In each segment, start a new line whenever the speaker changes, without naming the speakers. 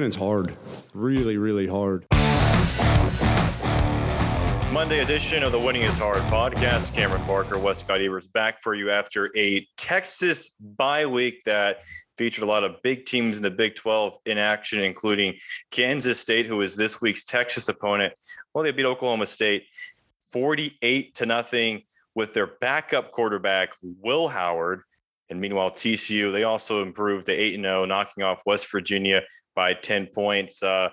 Winning's hard, really, really hard.
Monday edition of the Winning is Hard podcast. Cameron Barker, Wescott Eberts back for you after a Texas bye week that featured a lot of big teams in the Big 12 in action, including Kansas State, who is this week's Texas opponent. Well, they beat Oklahoma State 48 to nothing with their backup quarterback, Will Howard. And meanwhile, TCU, they also improved to 8 0, knocking off West Virginia by 10 points. Uh,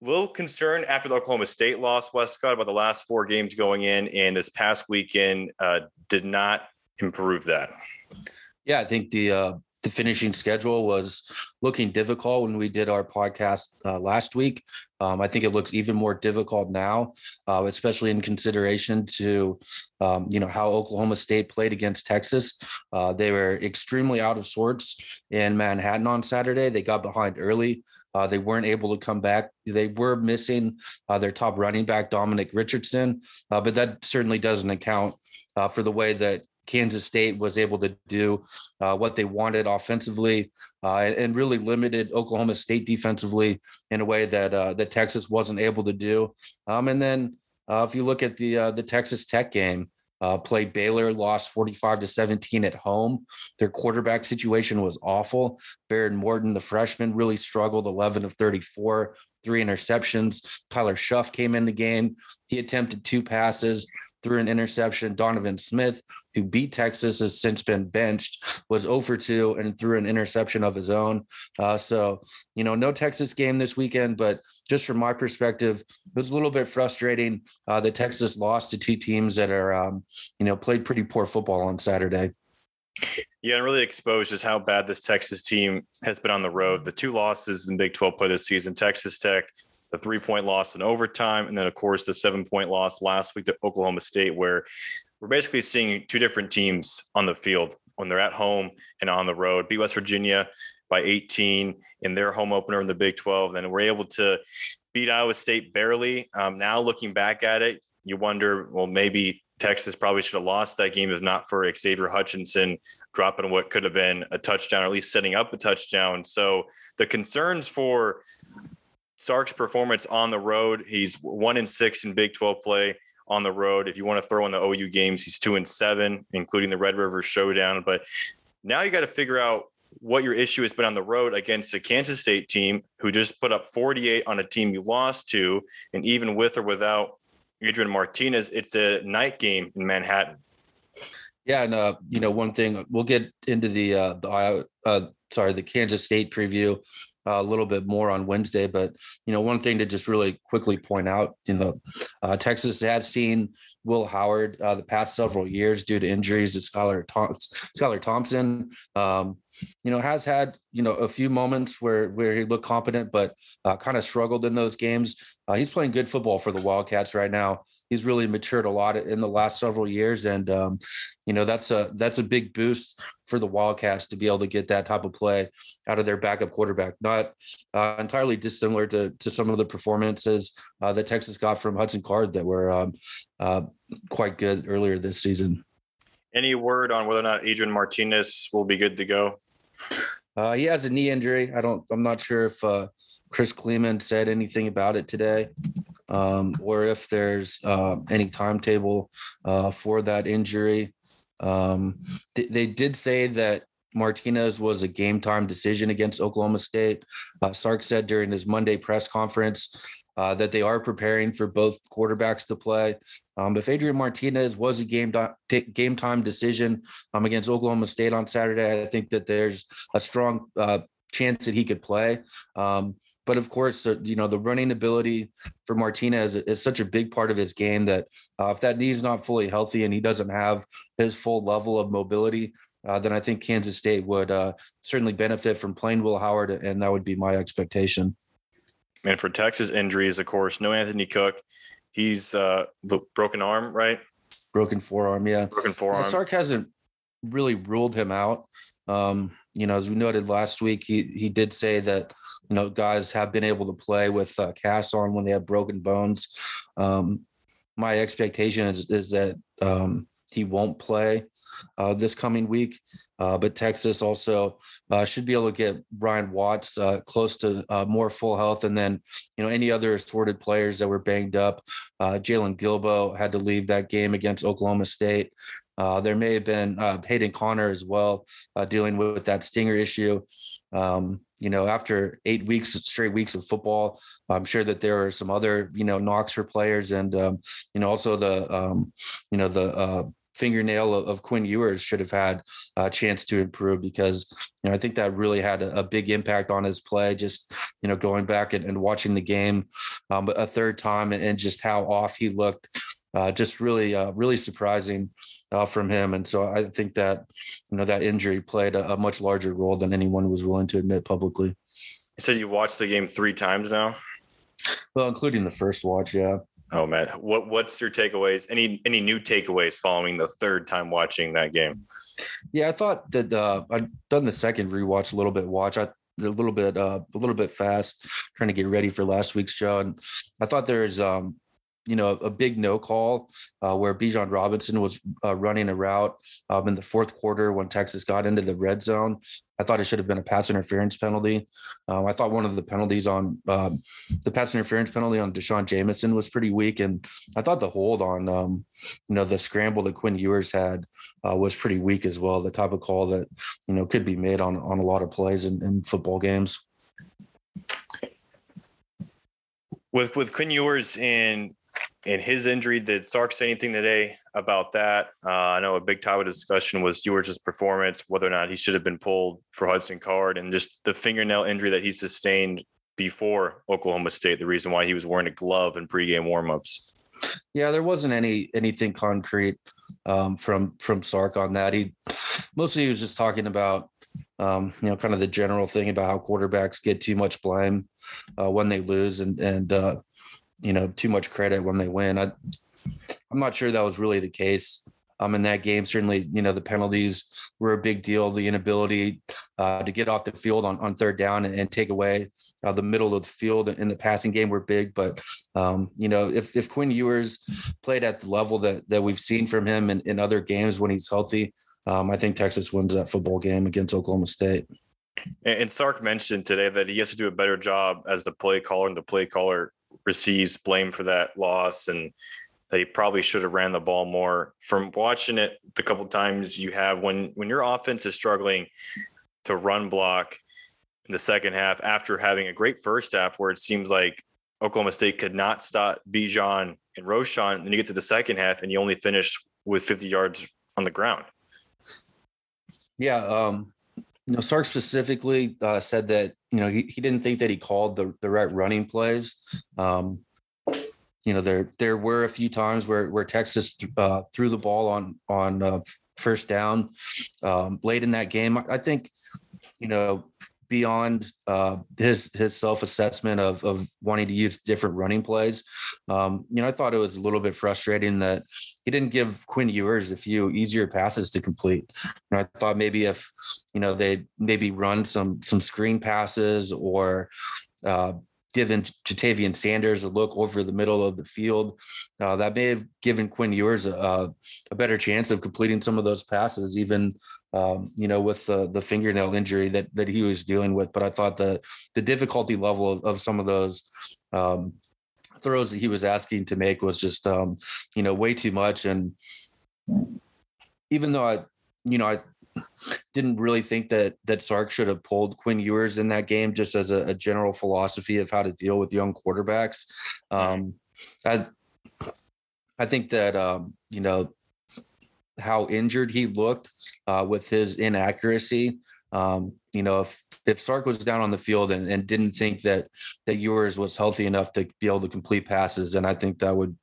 little concern after the Oklahoma State loss, Westcott, about the last four games going in, and this past weekend uh, did not improve that.
Yeah, I think the uh, the finishing schedule was looking difficult when we did our podcast uh, last week. Um, I think it looks even more difficult now, uh, especially in consideration to um, you know how Oklahoma State played against Texas. Uh, they were extremely out of sorts in Manhattan on Saturday. They got behind early. Uh, they weren't able to come back. They were missing uh, their top running back, Dominic Richardson, uh, but that certainly doesn't account uh, for the way that Kansas State was able to do uh, what they wanted offensively uh, and really limited Oklahoma State defensively in a way that uh, that Texas wasn't able to do. Um, and then uh, if you look at the the Texas Tech game, uh, played Baylor, lost 45 to 17 at home. Their quarterback situation was awful. Behren Morton, the freshman, really struggled 11 of 34, three interceptions. Tyler Shough came in the game. He attempted two passes, threw an interception. Donovan Smith, who beat Texas, has since been benched, was 0 for 2 and threw an interception of his own. Uh, so, you know, no Texas game this weekend, but just from my perspective, it was a little bit frustrating uh, that Texas lost to two teams that are, um, you know, played pretty poor football on Saturday.
Yeah, and really exposed just how bad this Texas team has been on the road. The two losses in Big 12 play this season, Texas Tech, the three point loss in overtime, and then, of course, the seven point loss last week to Oklahoma State, where we're basically seeing two different teams on the field when they're at home and on the road. Beat West Virginia by 18 in their home opener in the Big 12. Then we're able to beat Iowa State barely. Um, now looking back at it, you wonder, well, maybe Texas probably should have lost that game if not for Xavier Hutchinson dropping what could have been a touchdown, or at least setting up a touchdown. So the concerns for Sark's performance on the road, he's one in six in Big 12 play on the road. If you want to throw in the OU games, he's two and seven, including the Red River Showdown. But now you got to figure out what your issue has been on the road against a Kansas State team who just put up 48 on a team you lost to, and even with or without Adrian Martinez, it's a night game in Manhattan.
Yeah, and uh, you know, one thing we'll get into the uh, the uh, sorry the Kansas State preview a little bit more on Wednesday, but you know, one thing to just really quickly point out, you know, uh, Texas has seen Will Howard uh, the past several years due to injuries. Tom- Skylar Thompson, um, you know, has had you know a few moments where where he looked competent, but uh, kind of struggled in those games. Uh, he's playing good football for the Wildcats right now. He's really matured a lot in the last several years, and um, you know that's a that's a big boost for the Wildcats to be able to get that type of play out of their backup quarterback. Not uh, entirely dissimilar to to some of the performances uh, that Texas got from Hudson Card that were um, uh, quite good earlier this season.
Any word on whether or not Adrian Martinez will be good to go?
Uh, he has a knee injury. I don't. I'm not sure if uh, Chris Klieman said anything about it today, um, or if there's uh, any timetable uh, for that injury. Um, th- they did say that Martinez was a game time decision against Oklahoma State. Uh, Sark said during his Monday press conference uh, that they are preparing for both quarterbacks to play. Um, if Adrian Martinez was a game game time decision um, against Oklahoma State on Saturday, I think that there's a strong uh, chance that he could play. Um, but of course, you know the running ability for Martinez is such a big part of his game that uh, if that knee is not fully healthy and he doesn't have his full level of mobility, uh, then I think Kansas State would uh, certainly benefit from playing Will Howard, and that would be my expectation.
And for Texas injuries, of course, no Anthony Cook. He's uh, broken arm, right?
Broken forearm, yeah.
Broken forearm.
Sark hasn't really ruled him out. Um, you know, as we noted last week, he he did say that you know guys have been able to play with uh, casts on when they have broken bones. Um, my expectation is is that um, he won't play uh, this coming week. Uh, but Texas also uh, should be able to get Ryan Watts uh, close to uh, more full health, and then you know any other assorted players that were banged up. Uh, Jaylon Guilbeau had to leave that game against Oklahoma State. There may have been Hayden Conner as well dealing with, with, that stinger issue. Um, you know, after eight weeks, straight weeks of football, I'm sure that there are some other, you know, knocks for players, and um, you know, also the, um, you know, the uh, fingernail of, of, Quinn Ewers should have had a chance to improve because you know I think that really had a, a big impact on his play. Just you know going back and, and watching the game um, a third time and, and, just how off he looked, uh, just really uh, really surprising uh, from him. And so I think that you know that injury played a, a much larger role than anyone was willing to admit publicly.
You said you watched the game three times now.
Well, including the first watch, yeah.
Oh man, what what's your takeaways? Any any new takeaways following the third time watching that game?
Yeah, I thought that uh, I'd done the second rewatch a little bit. Watch I a little bit uh, a little bit fast, trying to get ready for last week's show, and I thought there's um, you know, a big no call uh, where Bijan Robinson was uh, running a route um, in the fourth quarter when Texas got into the red zone. I thought it should have been a pass interference penalty. Um, I thought one of the penalties on um, the pass interference penalty on D'Shawn Jamison was pretty weak, and I thought the hold on um, you know the scramble that Quinn Ewers had uh, was pretty weak as well. The type of call that you know could be made on on a lot of plays in, in football games.
With with Quinn Ewers in in his injury, did Sark say anything today about that? Uh, I know a big topic of discussion was Ewers' performance, whether or not he should have been pulled for Hudson Card, and just the fingernail injury that he sustained before Oklahoma State. The reason why he was wearing a glove in pregame warmups.
Yeah, there wasn't any anything concrete um, from from Sark on that. He mostly he was just talking about um, you know kind of the general thing about how quarterbacks get too much blame uh, when they lose and and uh, you know too much credit when they win. I, I'm not sure that was really the case. Um, in that game, certainly, you know, the penalties were a big deal. The inability uh, to get off the field on, on third down and, and take away uh, the middle of the field in the passing game were big. But, um, you know, if, if Quinn Ewers played at the level that, that we've seen from him in, in other games when he's healthy, um, I think Texas wins that football game against Oklahoma State.
And Sark mentioned today that he has to do a better job as the play caller, and the play caller receives blame for that loss and that he probably should have ran the ball more. From watching it the couple times you have when when your offense is struggling to run block in the second half after having a great first half where it seems like Oklahoma State could not stop Bijan and Roschon, and then you get to the second half and you only finish with 50 yards on the ground.
Yeah, um, you know, Sark specifically uh, said that you know he, he didn't think that he called the the right running plays. Um, you know, there there were a few times where where Texas uh, threw the ball on on uh, first down um, late in that game. I, I think you know beyond uh, his his self assessment of of wanting to use different running plays. Um, you know, I thought it was a little bit frustrating that he didn't give Quinn Ewers a few easier passes to complete. I thought maybe if you know they maybe run some some screen passes or uh, given Ja'Tavion Sanders a look over the middle of the field. Uh, that may have given Quinn Ewers a, a, better chance of completing some of those passes, even um, you know with the the fingernail injury that that he was dealing with. But I thought the the difficulty level of, of some of those. Um, throws that he was asking to make was just um, you know way too much and even though i you know i didn't really think that that Sark should have pulled Quinn Ewers in that game, just as a, a general philosophy of how to deal with young quarterbacks. Um, I I think that um, you know how injured he looked uh, with his inaccuracy. Um, you know, if if Sark was down on the field and, and didn't think that that Ewers was healthy enough to be able to complete passes, and I think that would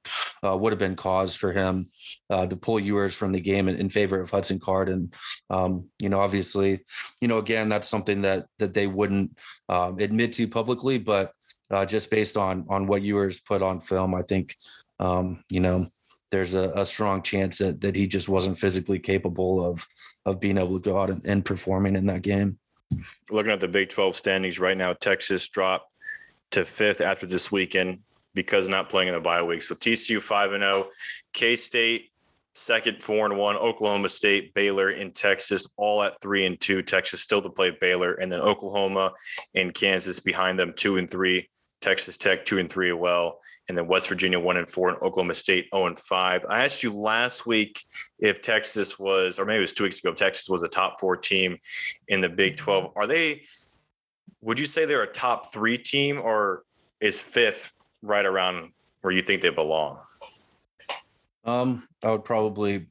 uh, would have been cause for him uh, to pull Ewers from the game in, in favor of Hudson Card. And um, you know, obviously, you know, again, that's something that that they wouldn't um, admit to publicly, but uh, just based on on what Ewers put on film, I think um, you know there's a, a, strong chance that that he just wasn't physically capable of of being able to go out and, and performing in that game.
Looking at the Big 12 standings right now, Texas dropped to fifth after this weekend because not playing in the bye week. So TCU 5 and 0, K State second four and one. Oklahoma State, Baylor, and Texas all at three and two. Texas still to play Baylor, and then Oklahoma and Kansas behind them two and three. Texas Tech two and three as well, and then West Virginia one and four, and Oklahoma State zero and five. I asked you last week if Texas was, or maybe it was two weeks ago, Texas was a top four team in the Big Twelve. Are they? Would you say they're a top three team, or is fifth right around where you think they belong?
Um, I would probably,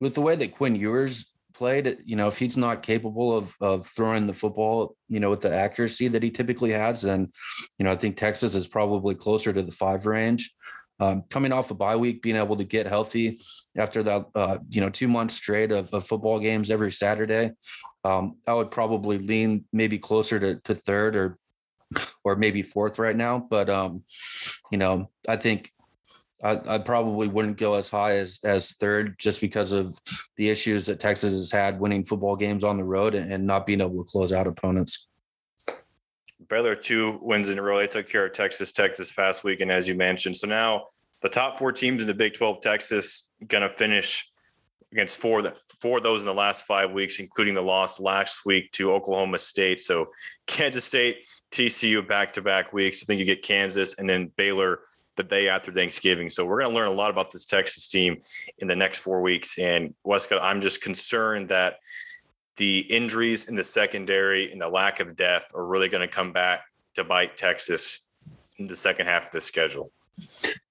with the way that Quinn Ewers played, you know, if he's not capable of of throwing the football, you know, with the accuracy that he typically has, then, you know, I think Texas is probably closer to the five range. Um, coming off a bye week, being able to get healthy after that, uh, you know, two months straight of, of football games every Saturday, um, I would probably lean maybe closer to, to third or or maybe fourth right now. But um, you know, I think I, I, probably wouldn't go as high as as third just because of the issues that Texas has had winning football games on the road and, and not being able to close out opponents.
Baylor two wins in a row. They took care of Texas Tech this past week, and as you mentioned, so now the top four teams in the Big Twelve, Texas, gonna finish against four four of those in the last five weeks, including the loss last week to Oklahoma State. So Kansas State, TCU back to back weeks. I think you get Kansas and then Baylor the day after Thanksgiving. So we're going to learn a lot about this Texas team in the next four weeks. And Westcott, I'm just concerned that the injuries in the secondary and the lack of depth are really going to come back to bite Texas in the second half of the schedule.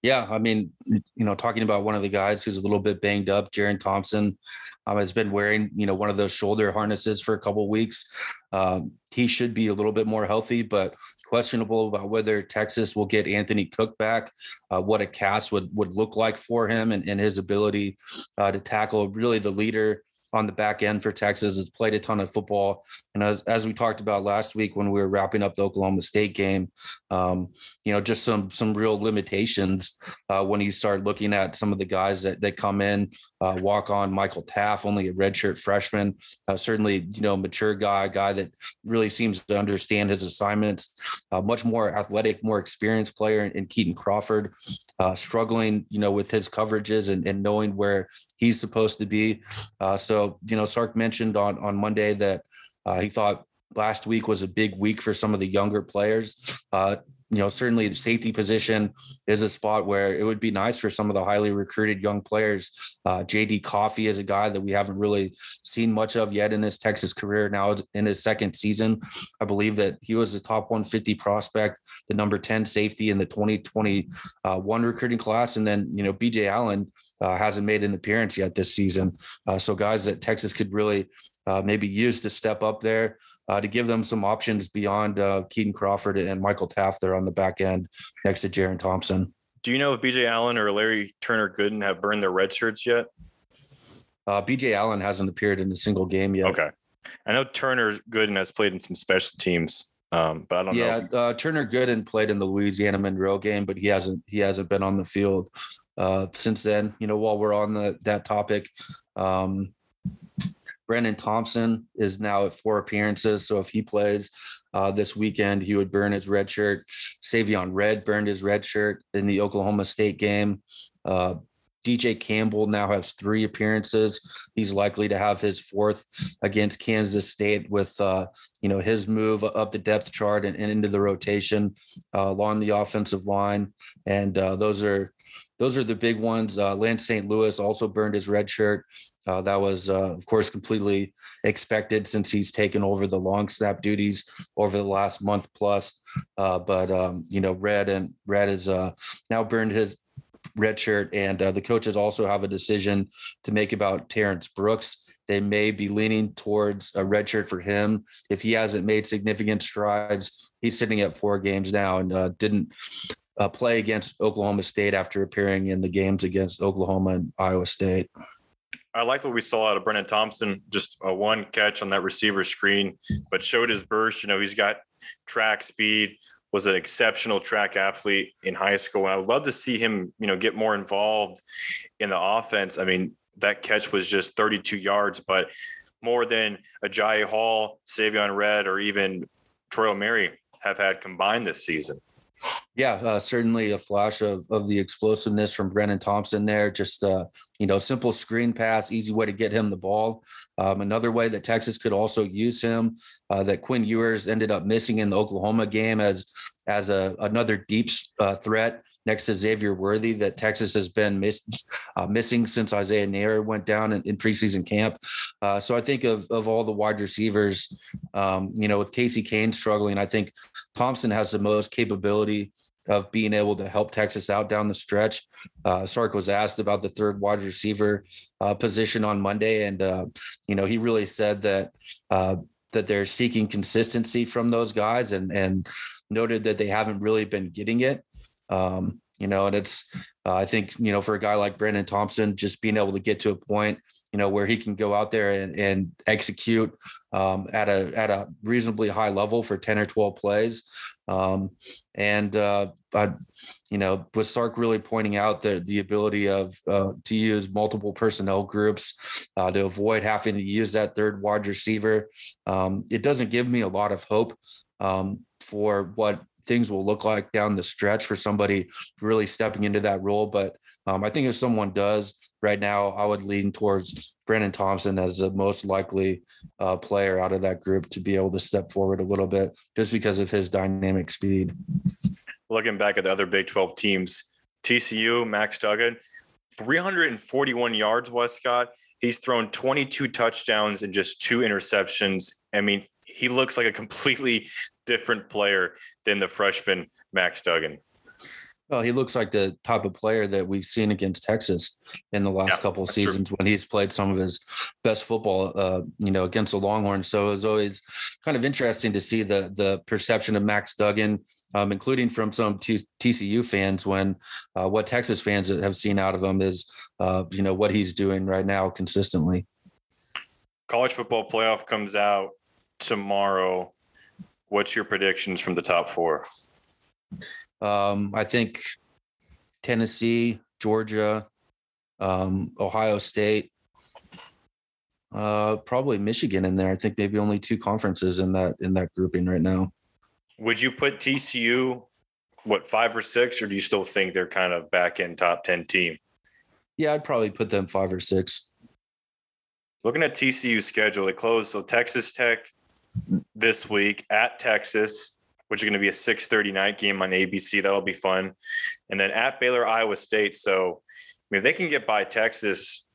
Yeah, I mean, you know, talking about one of the guys who's a little bit banged up, Jerrin Thompson, um, has been wearing, you know, one of those shoulder harnesses for a couple weeks. Um, he should be a little bit more healthy, but questionable about whether Texas will get Anthony Cook back, uh, what a cast would would look like for him, and, and his ability uh, to tackle really the leader on the back end for Texas. Has played a ton of football, and as as we talked about last week when we were wrapping up the Oklahoma State game, um, you know, just some some real limitations uh, when you start looking at some of the guys that that come in. Uh, walk on Michael Taaffe, only a redshirt freshman, uh, certainly you know mature guy, guy that really seems to understand his assignments. much more athletic, more experienced player in, in Kitan Crawford, uh, struggling you know with his coverages and, and knowing where he's supposed to be. Uh, so, you know, Sark mentioned on, on Monday that uh, he thought last week was a big week for some of the younger players. You know, certainly the safety position is a spot where it would be nice for some of the highly recruited young players. Uh, JD Coffey is a guy that we haven't really seen much of yet in his Texas career. Now in his second season, I believe that he was a top 150 prospect, the number 10 safety in the 2021 uh, recruiting class. And then, you know, BJ Allen uh, hasn't made an appearance yet this season. Uh, so guys that Texas could really uh, maybe use to step up there uh, to give them some options beyond uh, Kitan Crawford and Michael Taaffe there on the back end next to Jerrin Thompson.
Do you know if BJ Allen or Larry Turner Gooden have burned their red shirts yet?
Uh, BJ Allen hasn't appeared in a single game yet.
Okay. I know Turner Gooden has played in some special teams, um, but I don't
yeah,
know.
Yeah, uh, Turner Gooden played in the Louisiana Monroe game, but he hasn't he hasn't been on the field uh, since then. You know, while we're on the that topic, um, Brenen Thompson is now at four appearances. So if he plays uh, this weekend, he would burn his red shirt. Savion Red burned his red shirt in the Oklahoma State game. Uh, DJ Campbell now has three appearances. He's likely to have his fourth against Kansas State with, uh, you know, his move up the depth chart and, and into the rotation uh, along the offensive line. And uh, those are those are the big ones. Uh, Lance St. Louis also burned his red shirt. Uh, that was, uh, of course, completely expected since he's taken over the long snap duties over the last month plus. Uh, but um, you know, Red and Red has uh, now burned his red shirt, and uh, the coaches also have a decision to make about Terrence Brooks. They may be leaning towards a red shirt for him if he hasn't made significant strides. He's sitting at four games now and didn't uh, play against Oklahoma State after appearing in the games against Oklahoma and Iowa State.
I like what we saw out of Brenen Thompson, just a one catch on that receiver screen, but showed his burst. You know, he's got track speed, was an exceptional track athlete in high school. And I would love to see him, you know, get more involved in the offense. I mean, that catch was just 32 yards, but more than Agiye Hall, Savion Red, or even Troy Omeire have had combined this season.
Yeah, uh, certainly a flash of, of the explosiveness from Brenen Thompson there. Just, uh, you know, simple screen pass, easy way to get him the ball. Um, another way that Texas could also use him uh, that Quinn Ewers ended up missing in the Oklahoma game as as a another deep uh, threat next to Xavier Worthy that Texas has been miss, uh, missing since Isaiah Neyor went down in, in preseason camp. Uh, so I think of of all the wide receivers, um, you know, with Casey Cain struggling, I think Thompson has the most capability of being able to help Texas out down the stretch. Uh, Sark was asked about the third wide receiver uh, position on Monday, and uh, you know he really said that uh, that they're seeking consistency from those guys, and and noted that they haven't really been getting it. Um, you know, and it's uh, I think you know for a guy like Brenen Thompson, just being able to get to a point, you know, where he can go out there and, and execute um, at a at a reasonably high level for ten or twelve plays, um, and uh, I, you know, with Sark really pointing out the the ability of uh, to use multiple personnel groups uh, to avoid having to use that third wide receiver, um, it doesn't give me a lot of hope um, for what things will look like down the stretch for somebody really stepping into that role. But um, I think if someone does right now, I would lean towards Brenen Thompson as the most likely uh, player out of that group to be able to step forward a little bit just because of his dynamic speed.
Looking back at the other Big 12 teams, TCU, Max Duggan, 341 yards, Westcott. He's thrown 22 touchdowns and just two interceptions. I mean, he looks like a completely different player than the freshman Max Duggan.
Well, he looks like the type of player that we've seen against Texas in the last yeah, couple of seasons true. when he's played some of his best football, uh, you know, against the Longhorns. So it's always kind of interesting to see the the perception of Max Duggan, um, including from some T- TCU fans, when uh, what Texas fans have seen out of him is, uh, you know, what he's doing right now consistently.
College football playoff comes out tomorrow. What's your predictions from the top four?
Um, I think Tennessee, Georgia, um, Ohio State, uh, probably Michigan in there. I think maybe only two conferences in that in that grouping right now.
Would you put TCU what five or six, or do you still think they're kind of back in top ten team?
Yeah, I'd probably put them five or six.
Looking at TCU's schedule, they close so Texas Tech this week at Texas, which is going to be a 6:30 night game on ABC. That'll be fun. And then at Baylor, Iowa State. So, I mean, if they can get by Texas,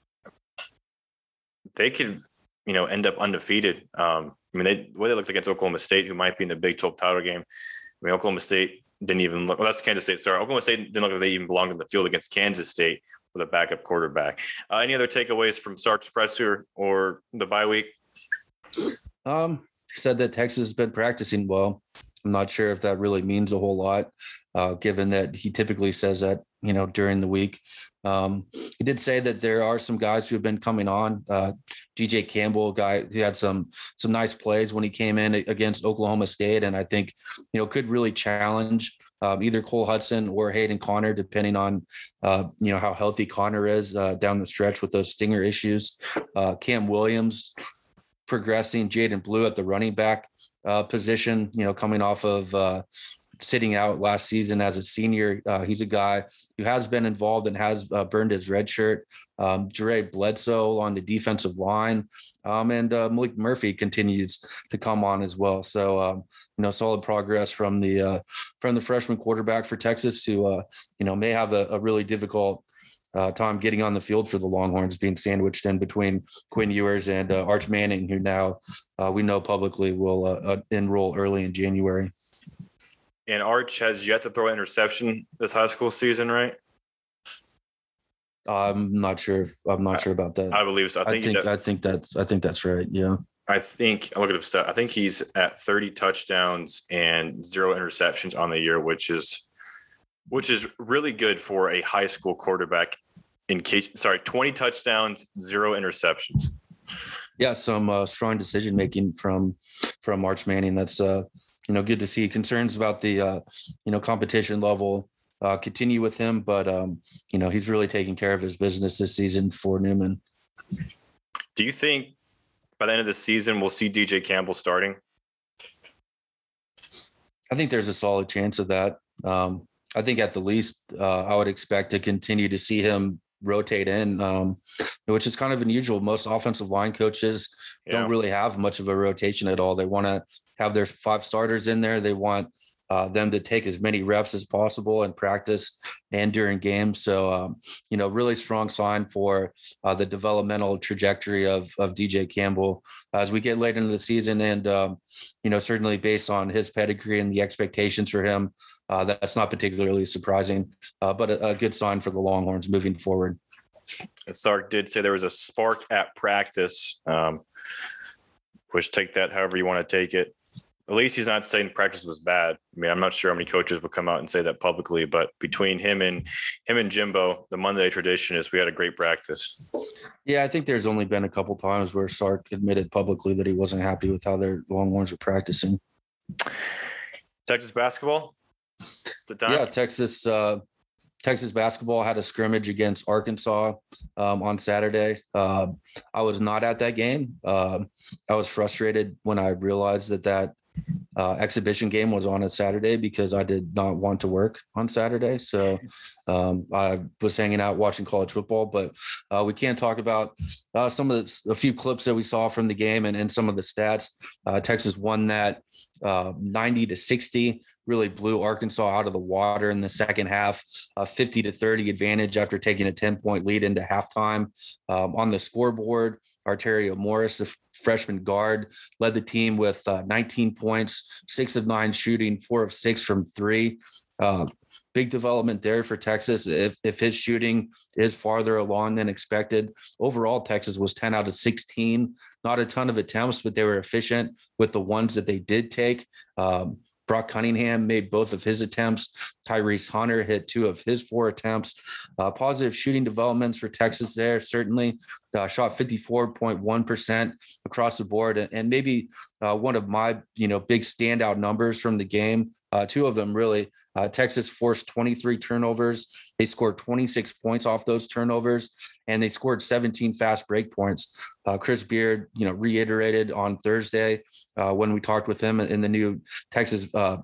they could, you know, end up undefeated. Um, I mean, they what they looked against Oklahoma State, who might be in the Big 12 title game. I mean, Oklahoma State didn't even look. Well, that's Kansas State. Sorry, Oklahoma State didn't look like they even belonged in the field against Kansas State with a backup quarterback. Uh, any other takeaways from Sark's presser or the bye week?
Um, said that Texas has been practicing well. I'm not sure if that really means a whole lot, uh, given that he typically says that you know during the week. Um, he did say that there are some guys who have been coming on. Uh, DJ Campbell, guy who had some some nice plays when he came in against Oklahoma State, and I think you know could really challenge um, either Cole Hudson or Hayden Conner, depending on uh, you know how healthy Conner is uh, down the stretch with those stinger issues. Uh, Cam Williams progressing. Jaydon Blue at the running back uh, position, you know, coming off of uh, sitting out last season as a senior. Uh, he's a guy who has been involved and has uh, burned his red shirt. Um, Bledsoe on the defensive line, um, and uh, Malik Murphy continues to come on as well. So um, you know, solid progress from the uh, from the freshman quarterback for Texas, who uh, you know may have a, a really difficult uh, time getting on the field for the Longhorns, being sandwiched in between Quinn Ewers and uh, Arch Manning, who now uh, we know publicly will uh, uh, enroll early in January.
And Arch has yet to throw an interception this high school season, right?
I'm not sure. If, I'm not sure about that.
I believe so.
I think. I think, I think that's. I think that's right. Yeah.
I think. I Look at the stat. I think he's at 30 touchdowns and zero interceptions on the year, which is which is really good for a high school quarterback. In case, sorry, 20 touchdowns, zero interceptions.
Yeah, some uh, strong decision making from from Arch Manning. That's uh, you know good to see. Concerns about the uh, you know competition level uh, continue with him, but um, you know he's really taking care of his business this season for Newman.
Do you think by the end of the season we'll see DJ Campbell starting?
I think there's a solid chance of that Um, I think at the least, uh, I would expect to continue to see him rotate in, um, which is kind of unusual. Most offensive line coaches
Yeah.
don't really have much of a rotation at all. They want to have their five starters in there. They want uh, them to take as many reps as possible in practice and during games. So, um, you know, really strong sign for uh, the developmental trajectory of of DJ Campbell as we get late into the season, and um, you know, certainly based on his pedigree and the expectations for him, uh, that's not particularly surprising, uh, but a, a good sign for the Longhorns moving forward.
Sark did say there was a spark at practice, um, which take that however you want to take it. At least he's not saying practice was bad. I mean, I'm not sure how many coaches would come out and say that publicly, but between him and him and Jimbo, the Monday tradition is we had a great practice.
Yeah, I think there's only been a couple times where Sark admitted publicly that he wasn't happy with how their Longhorns were practicing.
Texas basketball.
Yeah, Texas uh, Texas basketball had a scrimmage against Arkansas um, on Saturday. Uh, I was not at that game. Uh, I was frustrated when I realized that that uh, exhibition game was on a Saturday because I did not want to work on Saturday. So um, I was hanging out watching college football. But uh, we can't talk about uh, some of the, a few clips that we saw from the game and, and some of the stats. Uh, Texas won that uh, 90 to 60 really blew Arkansas out of the water in the second half, a 50 to 30 advantage after taking a 10 point lead into halftime. Um, on the scoreboard, Arterio Morris, the freshman guard, led the team with uh, 19 points, six of nine shooting, four of six from three. Uh, big development there for Texas. If, if his shooting is farther along than expected, overall, Texas was 10 out of 16. Not a ton of attempts, but they were efficient with the ones that they did take. Um, Brock Cunningham made both of his attempts. Tyrese Hunter hit two of his four attempts. Uh, positive shooting developments for Texas there, certainly. Uh, shot 54.1% across the board. And maybe uh, one of my, you know, big standout numbers from the game, uh, two of them really. Uh, Texas forced 23 turnovers. They scored 26 points off those turnovers, and they scored 17 fast break points. Uh, Chris Beard, you know, reiterated on Thursday uh, when we talked with him in the new Texas uh,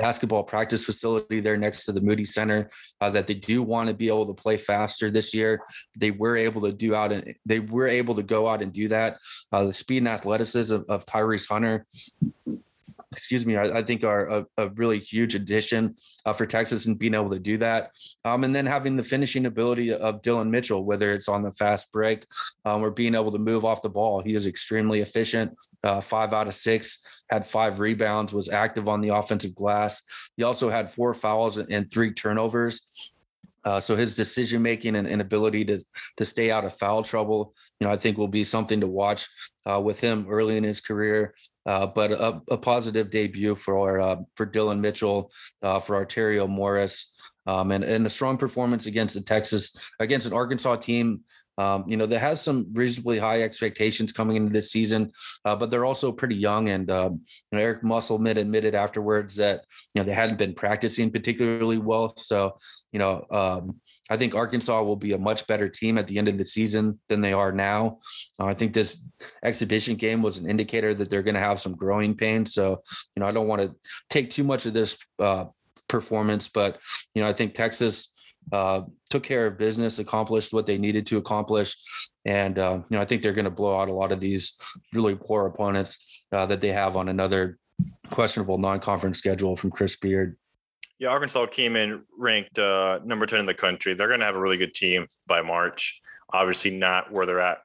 basketball practice facility there next to the Moody Center uh, that they do want to be able to play faster this year. They were able to do out and they were able to go out and do that. Uh, the speed and athleticism of, of Tyrese Hunter excuse me, I, I think are a, a, really huge addition uh, for Texas and being able to do that. Um, and then having the finishing ability of Dillon Mitchell, whether it's on the fast break um, or being able to move off the ball. He is extremely efficient, uh, five out of six, had five rebounds, was active on the offensive glass. He also had four fouls and, and three turnovers. Uh, so his decision making and, and, ability to to stay out of foul trouble, you know, I think will be something to watch uh, with him early in his career. Uh, but a, a, positive debut for uh, for Dillon Mitchell, uh, for Arterio Morris, um, and and a strong performance against the Texas against an Arkansas team um, you know, that has some reasonably high expectations coming into this season, uh, but they're also pretty young. And um, you know, Eric Musselman admitted afterwards that you know they hadn't been practicing particularly well. So you know, um, I think Arkansas will be a much better team at the end of the season than they are now. Uh, I think this exhibition game was an indicator that they're going to have some growing pains. So you know, I don't want to take too much of this. Uh, performance but you know i think texas uh, took care of business, accomplished what they needed to accomplish, and uh, you know I think they're going to blow out a lot of these really poor opponents uh, that they have on another questionable non-conference schedule from Chris Beard.
Yeah, Arkansas came in ranked uh, number ten in the country. They're going to have a really good team by March. Obviously, not where they're at,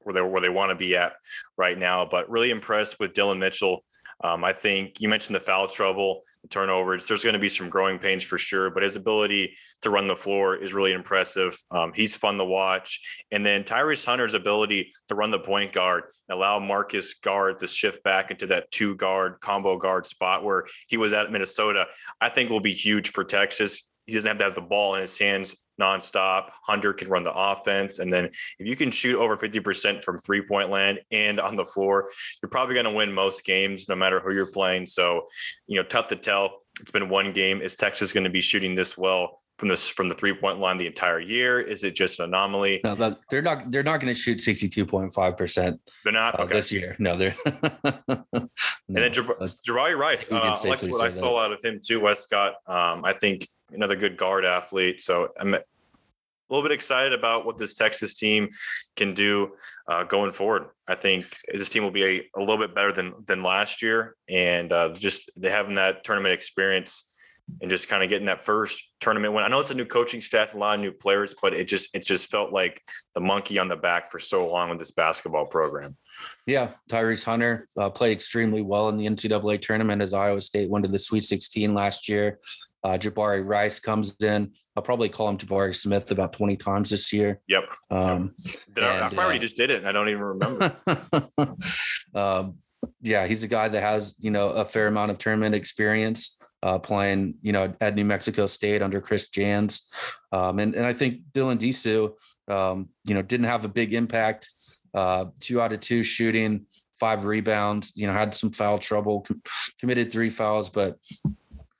where they where they want to be at right now, but really impressed with Dillon Mitchell. Um, I think you mentioned the foul trouble, the turnovers. There's going to be some growing pains for sure, but his ability to run the floor is really impressive. Um, he's fun to watch. And then Tyrese Hunter's ability to run the point guard and allow Marcus Carr to shift back into that two guard combo guard spot where he was at Minnesota, I think will be huge for Texas. He doesn't have to have the ball in his hands nonstop. Hunter can run the offense. And then if you can shoot over 50% from three point land and on the floor, you're probably going to win most games, no matter who you're playing. So, you know, tough to tell. It's been one game. Is Texas going to be shooting this well from this from the three point line the entire year? Is it just an anomaly?
No, they're not. They're not going to shoot sixty-two point five percent
They're not okay.
this year. No, they're.
And then Jab- Jabari Rice, uh, I like what I saw out of him too. Westcott, um, I think another good guard athlete. So I'm a little bit excited about what this Texas team can do uh, going forward. I think this team will be a, a little bit better than than last year, and uh, just they having that tournament experience and just kind of getting that first tournament win. I know it's a new coaching staff, a lot of new players, but it just it just felt like the monkey on the back for so long with this basketball program.
Yeah, Tyrese Hunter uh, played extremely well in the NCAA tournament as Iowa State went to the Sweet 16 last year. Uh, Jabari Rice comes in. I'll probably call him Jabari Smith about 20 times this year.
Yep.
Um,
Did I, I
And,
already
uh,
just did it, I don't even remember.
um, yeah, he's a guy that has you know a fair amount of tournament experience uh, playing you know at New Mexico State under Chris Jans, um, and and I think Dylan Disu, um, you know, didn't have a big impact. Uh, two out of two shooting, five rebounds. You know, had some foul trouble, com- committed three fouls, but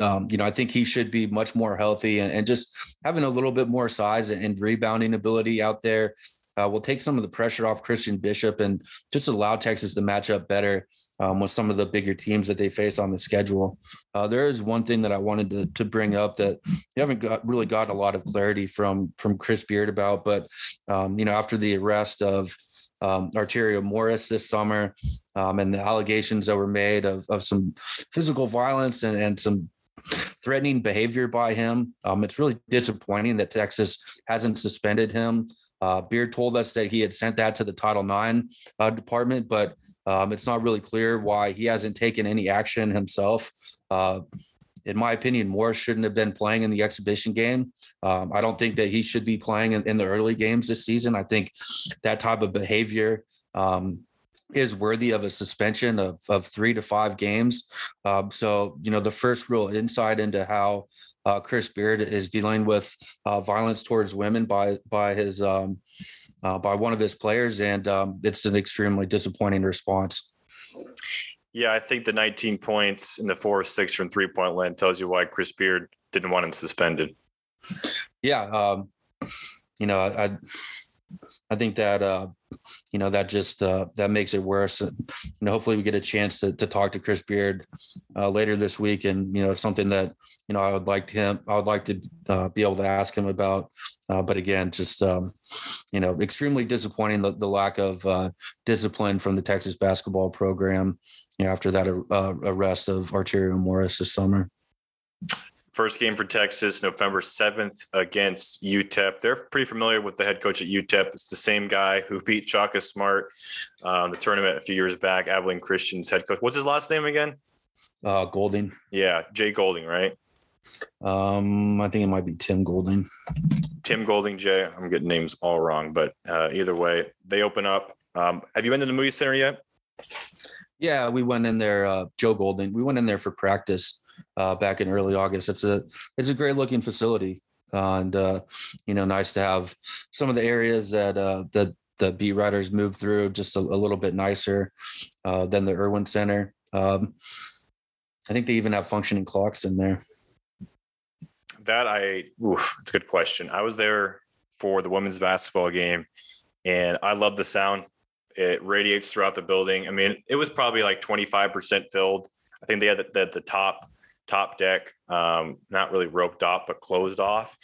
um, you know, I think he should be much more healthy and, and just having a little bit more size and rebounding ability out there uh, will take some of the pressure off Christian Bishop and just allow Texas to match up better um, with some of the bigger teams that they face on the schedule. Uh, there is one thing that I wanted to, to bring up that you haven't got really got a lot of clarity from from Chris Beard about, but um, you know, after the arrest of um, Arterio Morris this summer um, and the allegations that were made of, of some physical violence and, and some threatening behavior by him. Um, it's really disappointing that Texas hasn't suspended him. Uh, Beard told us that he had sent that to the Title IX uh, department, but um, it's not really clear why he hasn't taken any action himself. Uh, in my opinion, Morris shouldn't have been playing in the exhibition game. Um, I don't think that he should be playing in, in the early games this season. I think that type of behavior um, is worthy of a suspension of, of three to five games. Um, so, you know, the first real insight into how uh, Chris Beard is dealing with uh, violence towards women by by his um, uh, by one of his players, and um, it's an extremely disappointing response.
Yeah, I think the 19 points in the four or six from three point land tells you why Chris Beard didn't want him suspended.
Yeah, um, you know, I I think that uh, you know that just uh, that makes it worse. And, you know, hopefully we get a chance to, to talk to Chris Beard uh, later this week, and you know, something that you know I would like him. I would like to uh, be able to ask him about. Uh, but again, just um, you know, extremely disappointing the, the lack of uh, discipline from the Texas basketball program. You know, after that arrest of Arterio Morris this summer.
First game for Texas, November 7th against UTEP. They're pretty familiar with the head coach at UTEP. It's the same guy who beat Shaka Smart uh, the tournament a few years back, Abilene Christian's head coach. What's his last name again?
Uh, Golding.
Yeah, Jay Golding, right?
Um, I think it might be Tim Golding.
Tim Golding, Jay. I'm getting names all wrong, but uh, either way, they open up. Um, have you been to the Moody Center yet?
Yeah, we went in there. Uh, Joe Golding. We went in there for practice uh, back in early August. It's a it's a great looking facility, uh, and uh, you know, nice to have some of the areas that uh, that the beat writers moved through just a, a little bit nicer uh, than the Erwin Center. Um, I think they even have functioning clocks in there.
That I, oof, it's a good question. I was there for the women's basketball game, and I love the sound. It radiates throughout the building. I mean, it was probably like 25% filled. I think they had the, the, the top top deck, um, not really roped off, but closed off.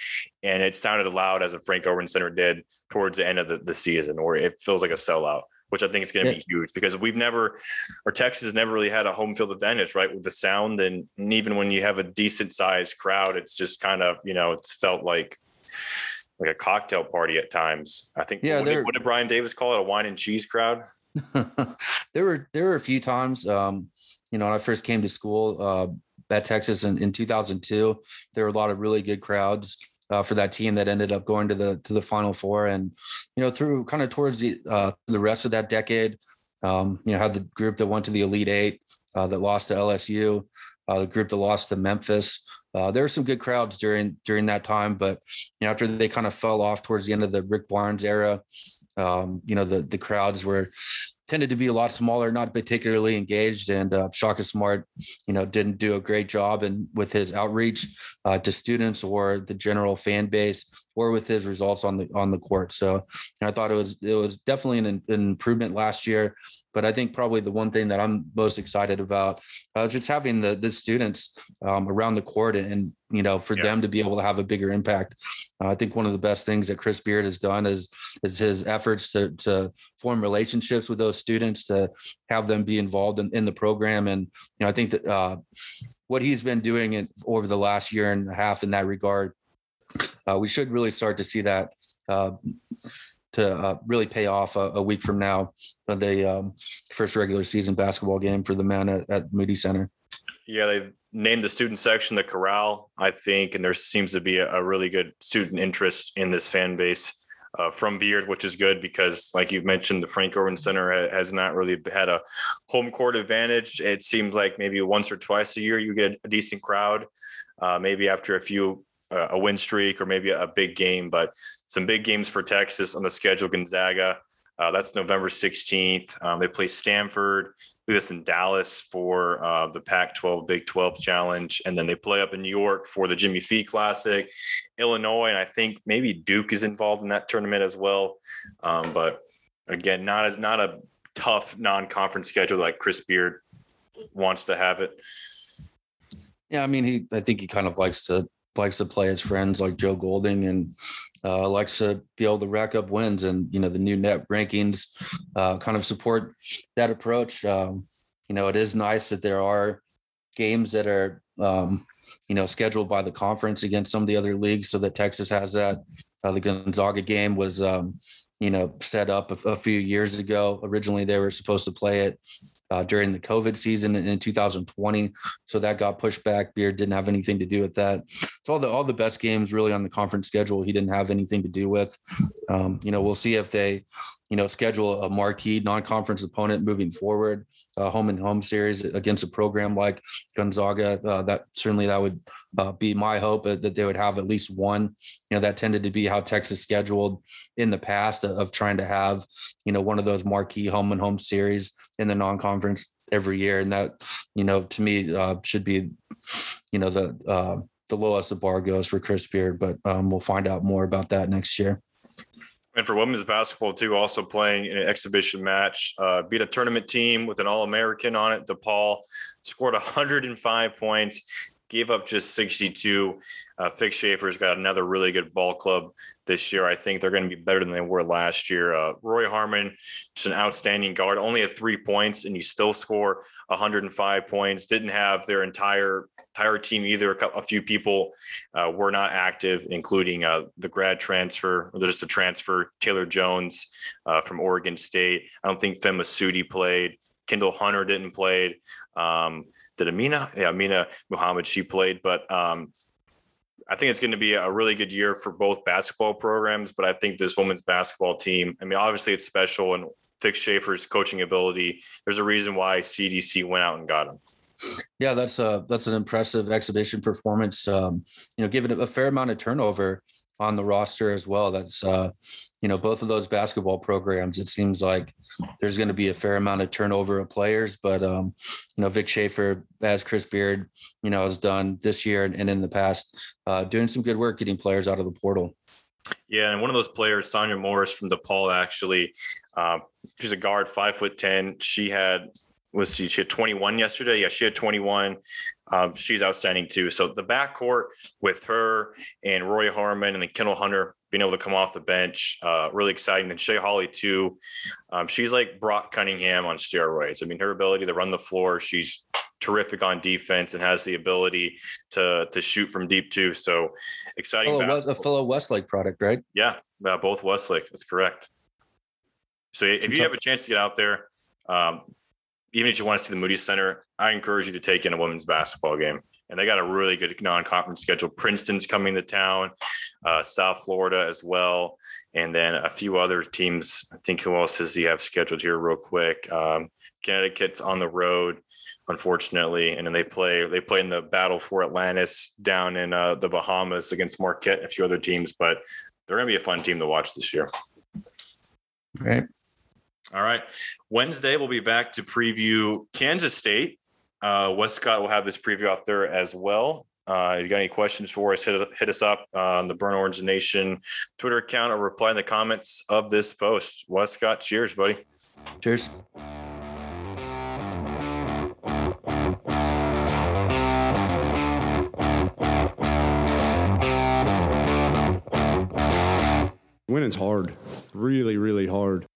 And it sounded loud as a Frank Erwin Center did towards the end of the, the season, where it feels like a sellout, which I think is going to
Yeah.
be huge because we've never, or Texas never really had a home field advantage, right? With the sound. And, and even when you have a decent sized crowd, it's just kind of, you know, it's felt like, like a cocktail party at times. I think.
Yeah,
What did, what did Brian Davis call it? A wine and cheese crowd.
there were there were a few times um you know when i first came to school uh at texas in, in 2002 there were a lot of really good crowds uh, for that team that ended up going to the to the final four. And you know through kind of towards the uh the rest of that decade um you know had the group that went to the elite eight uh that lost to lsu uh the group that lost to memphis. Uh, there were some good crowds during during that time, but you know after they kind of fell off towards the end of the Rick Barnes era, um, you know the the crowds were tended to be a lot smaller, not particularly engaged. And uh, Shaka Smart, you know, didn't do a great job and with his outreach uh, to students or the general fan base, or with his results on the on the court. So I thought it was it was definitely an, an, improvement last year. But I think probably the one thing that I'm most excited about uh, is just having the the students um, around the court and, and you know for yeah. them to be able to have a bigger impact. Uh, I think one of the best things that Chris Beard has done is is his efforts to to form relationships with those students to have them be involved in, in the program and you know I think that uh, what he's been doing in, over the last year and a half in that regard uh, we should really start to see that uh, to uh, really pay off a, a, week from now, the um, first regular season basketball game for the men at, at Moody Center.
Yeah, they named the student section the Corral, I think, and there seems to be a, a really good student interest in this fan base. Uh, from Beard, which is good because, like you mentioned, the Frank Erwin Center has not really had a home court advantage. It seems like maybe once or twice a year you get a decent crowd. Uh, maybe after a few a win streak or maybe a big game, but some big games for Texas on the schedule. Gonzaga, uh, that's November 16th. Um, they play Stanford, this in Dallas for uh, the Pac 12 Big 12 Challenge. And then they play up in New York for the Jimmy V Classic, Illinois. And I think maybe Duke is involved in that tournament as well. Um, but again, not as not a tough non conference schedule like Chris Beard wants to have it.
Yeah, I mean, he. I think he kind of likes to likes to play his friends like Joe Golding and uh, likes to be able to rack up wins. And you know the new net rankings uh, kind of support that approach. Um, you know, it is nice that there are games that are um, you know scheduled by the conference against some of the other leagues, so that Texas has that. Uh, the Gonzaga game was um, you know set up a, a, few years ago. Originally, they were supposed to play it uh, during the COVID season in, in 2020. So that got pushed back. Beard didn't have anything to do with that. So all the all the best games really on the conference schedule, he didn't have anything to do with. Um, you know, we'll see if they, you know, schedule a marquee non-conference opponent moving forward, uh, home and home series against a program like Gonzaga. Uh, that certainly that would uh, be my hope uh, that they would have at least one. You know, that tended to be how Texas scheduled in the past of, of trying to have, you know, one of those marquee home and home series in the non-conference every year, and that you know to me uh, should be you know the uh, the lowest the bar goes for Chris Beard, but um, we'll find out more about that next year.
And for women's basketball too, also playing in an exhibition match, uh, beat a tournament team with an All-American on it. DePaul scored 105 points gave up just 62. Uh, Vic Schaefer's got another really good ball club this year. I think they're going to be better than they were last year. Uh, Rori Harmon, just an outstanding guard, only at three points, and you still score 105 points. Didn't have their entire entire team either. A, few people uh, were not active, including uh, the grad transfer, or just a transfer, Taylor Jones uh, from Oregon State. I don't think Fem Masudi played. Kyndall Hunter didn't play. Um, did Amina? Yeah, Amina Muhammad, she played. But um, I think it's going to be a really good year for both basketball programs. But I think this women's basketball team, I mean, obviously it's special and Vic Schaefer's coaching ability. There's a reason why CDC went out and got him.
Yeah, that's a that's an impressive exhibition performance. Um, you know, given a fair amount of turnover on the roster as well. That's uh, you know both of those basketball programs. It seems like there's going to be a fair amount of turnover of players, but um, you know Vic Schaefer, as Chris Beard, you know has done this year and in the past, uh, doing some good work getting players out of the portal.
Yeah, and one of those players, Sonya Morris from DePaul, actually, uh, she's a guard, five foot ten. She had was she, she had 21 yesterday? Yeah, she had 21. Um, she's outstanding too. So the backcourt with her and Rori Harmon and then Kyndall Hunter being able to come off the bench, uh, really exciting. And Shay Holle too. Um, she's like Brock Cunningham on steroids. I mean, her ability to run the floor, she's terrific on defense and has the ability to to shoot from deep too. So exciting.
Was a fellow Westlake product, right?
Yeah, uh, both Westlake. That's correct. So if you have a chance to get out there, um, even if you want to see the Moody Center, I encourage you to take in a women's basketball game. And they got a really good non-conference schedule. Princeton's coming to town, uh, South Florida as well, and then a few other teams. I think who else does he have scheduled here, real quick? Um, Connecticut's on the road, unfortunately, and then they play they play in the battle for Atlantis down in uh, the Bahamas against Marquette and a few other teams. But they're going to be a fun team to watch this year.
Right.
All right. Wednesday, we'll be back to preview Kansas State. Uh, Wescott will have this preview out there as well. Uh, if you got any questions for us, hit, hit us up on the Burnt Orange Nation Twitter account or reply in the comments of this post. Wescott, cheers, buddy.
Cheers.
Winning's hard, really, really hard.